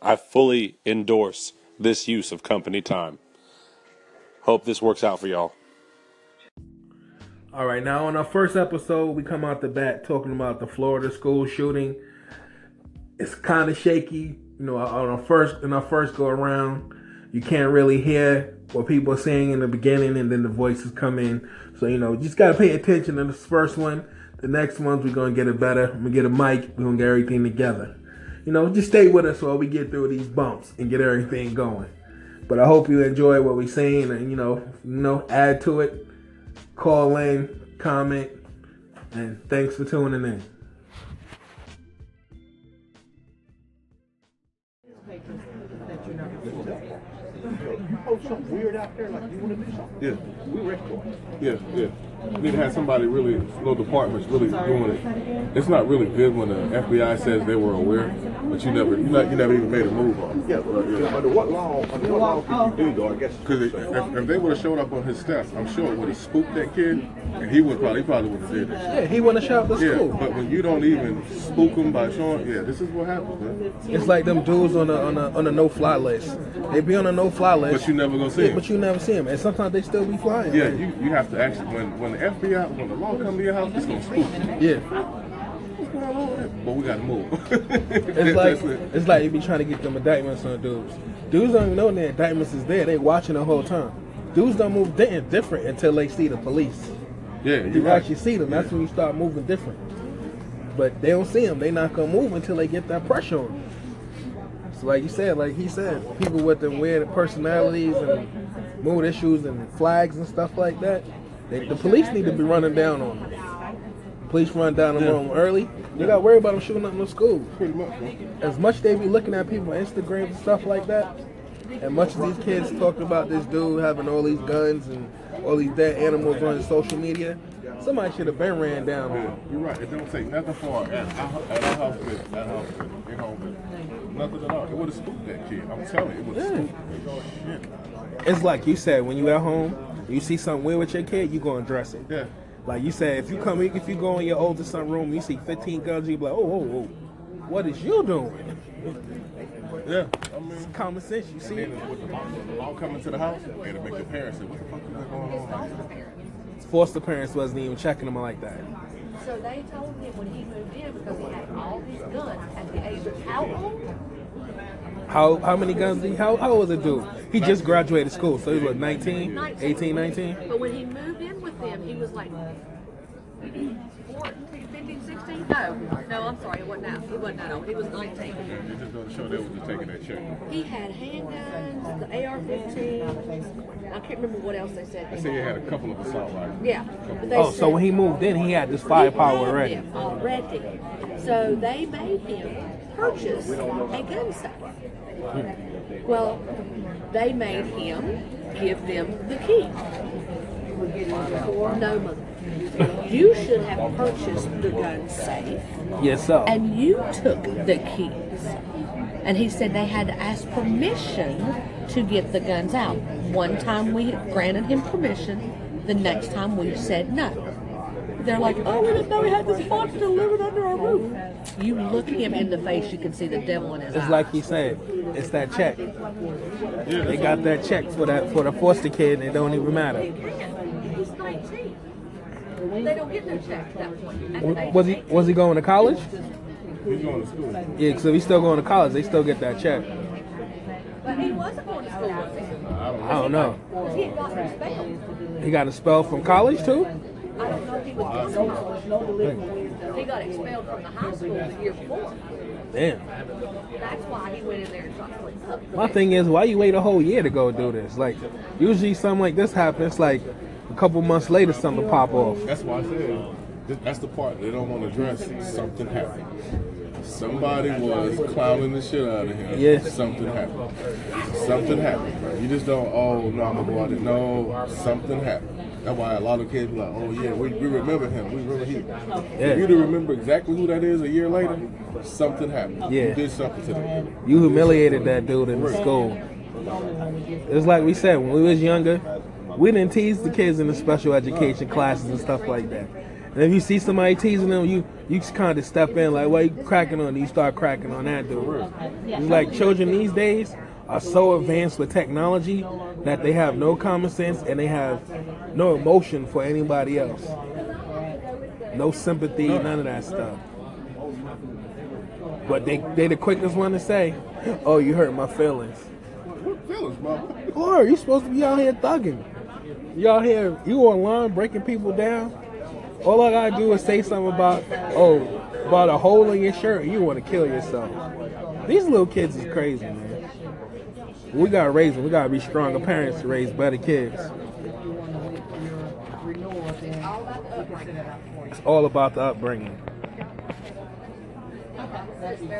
I fully endorse this use of company time. Hope this works out for y'all. All right, now on our first episode, we come out the bat talking about the Florida school shooting. It's kind of shaky, you know. On our first, in our first go around, you can't really hear what people are saying in the beginning, and then the voices come in. So you know, just gotta pay attention to this first one. The next ones we're gonna get it better. I'm gonna get a mic. We're gonna get everything together. You know, just stay with us while we get through these bumps and get everything going. But I hope you enjoy what we're saying, and you know, you know, add to it. Call in, comment, and thanks for tuning in. Oh, something weird out there, like you want to do something? Yeah. We record. Yeah, yeah. You need to have somebody really, no departments really doing it. It's not really good when the FBI says they were aware, but you never, you, not, you never even made a move on it. Yeah, but uh, under what law, under what law can you do though, I guess? Because if, if they would have showed up on his steps, I'm sure it would have spooked that kid, and he would probably, he probably would have did it. Yeah, he want to shout the Yeah, school. but when you don't even spook him by showing, yeah, this is what happens, man. It's like them dudes on a on a on a no fly list. They be on a no fly list. But you never gonna see Yeah, him. but you never see them, and sometimes they still be flying. Yeah, you, you have to actually when when the FBI when the law come to your house, it's gonna spook yeah. What's going on? But we gotta move. It's like it. it's like you be trying to get them indictments on dudes. Dudes don't even know the indictments is there. They watching the whole time. Dudes don't move di- different until they see the police. yeah, You right. actually see them. That's when you start moving different. But they don't see them. They not gonna move until they get that pressure on them. So like you said, like he said, people with the weird personalities and mood issues and flags and stuff like that, they, the police need to be running down on them. Police run down on them early. You got to worry about them shooting up in the school. Pretty much, man. As much they be looking at people on Instagram and stuff like that, and much of these kids talking about this dude having all these guns and all these dead animals on his social media, somebody should have been ran down on. You're right. It don't take nothing for our, at our hospital, at our hospital, you know, nothing at all. It would have spooked that kid. I'm telling you, it would have Yeah. spooked. Shit. It's like you said, when you at home, you see something weird with your kid, you gonna address it. Yeah. Like you said, if you come, if you go in your oldest son room, you see 15 guns, you be like, oh, oh, oh, what is you doing? Yeah. I mean, Common sense, you and see. then with the mom, the mom coming to the house, it'll make the parents say, what the fuck is that going on? Like, Foster parents wasn't even checking them like that. So they told him when he moved in because he had all these guns at the age of how old? How how many guns did he, how, how old was the dude? He just graduated school, so he was 19, 18, 19? But when he moved in with them, he was like 14, 15, 16? No, no, I'm sorry, it wasn't that. He wasn't that old. He was 19. it just goes to show they was just taking that check. He had handguns, the AR-15. I can't remember what else they said. They say you had a couple of assault rifles. Yeah. but they Oh, so said- when he moved in, he had this firepower had already. them already. So they made him purchase a gun safe. Well, they made him give them the key. No money. You should have purchased the gun safe, Yes, sir. and you took the keys. And he said they had to ask permission to get the guns out. One time we granted him permission, the next time we said no. They're like, oh, we didn't know we had this monster living under our roof. You look him in the face, you can see the devil in his It's eyes. It's like he said, it's that check. They got that check for that for the foster kid, and it don't even matter. He can't. He's 19. They don't get no check at that point. At the age Was he of was he going to college? he's going to school. Yeah, so he's still going to college. They still get that check. But he wasn't going to school, was he? I don't know. Because he had gotten expelled. He got a spell from college too. I don't know if he was going to college. He got expelled from the high school the year before. Damn. That's why he went in there and tried to clean up. My thing is, why you wait a whole year to go do this? Like, usually something like this happens, like a couple months later, something pop off. That's why I said that's the part they don't want to address. Something happened. Somebody was clowning the shit out of him. Yeah. Something happened. Something happened. You just don't. Oh no, I'm gonna go out there. No, something happened. That's why a lot of kids be like, oh yeah, we, we remember him. We remember him. Yeah. For you to remember exactly who that is a year later, something happened. Yeah. You did something to them. You humiliated that dude in school. It's like we said when we was younger, we didn't tease the kids in the special education classes and stuff like that. And if you see somebody teasing them, you you just kind of step in like, "What you cracking on?" You start cracking on that dude. It's like children these days are so advanced with technology that they have no common sense and they have no emotion for anybody else. No sympathy, none of that stuff. But they they the quickest one to say, "Oh, you hurt my feelings." What feelings, mama? Or you supposed to be out here thugging. Out here, you online breaking people down. All I gotta do is say something about, oh, about a hole in your shirt. You want to kill yourself. These little kids is crazy, man. We gotta raise them. We gotta be stronger parents to raise better kids. It's all about the upbringing.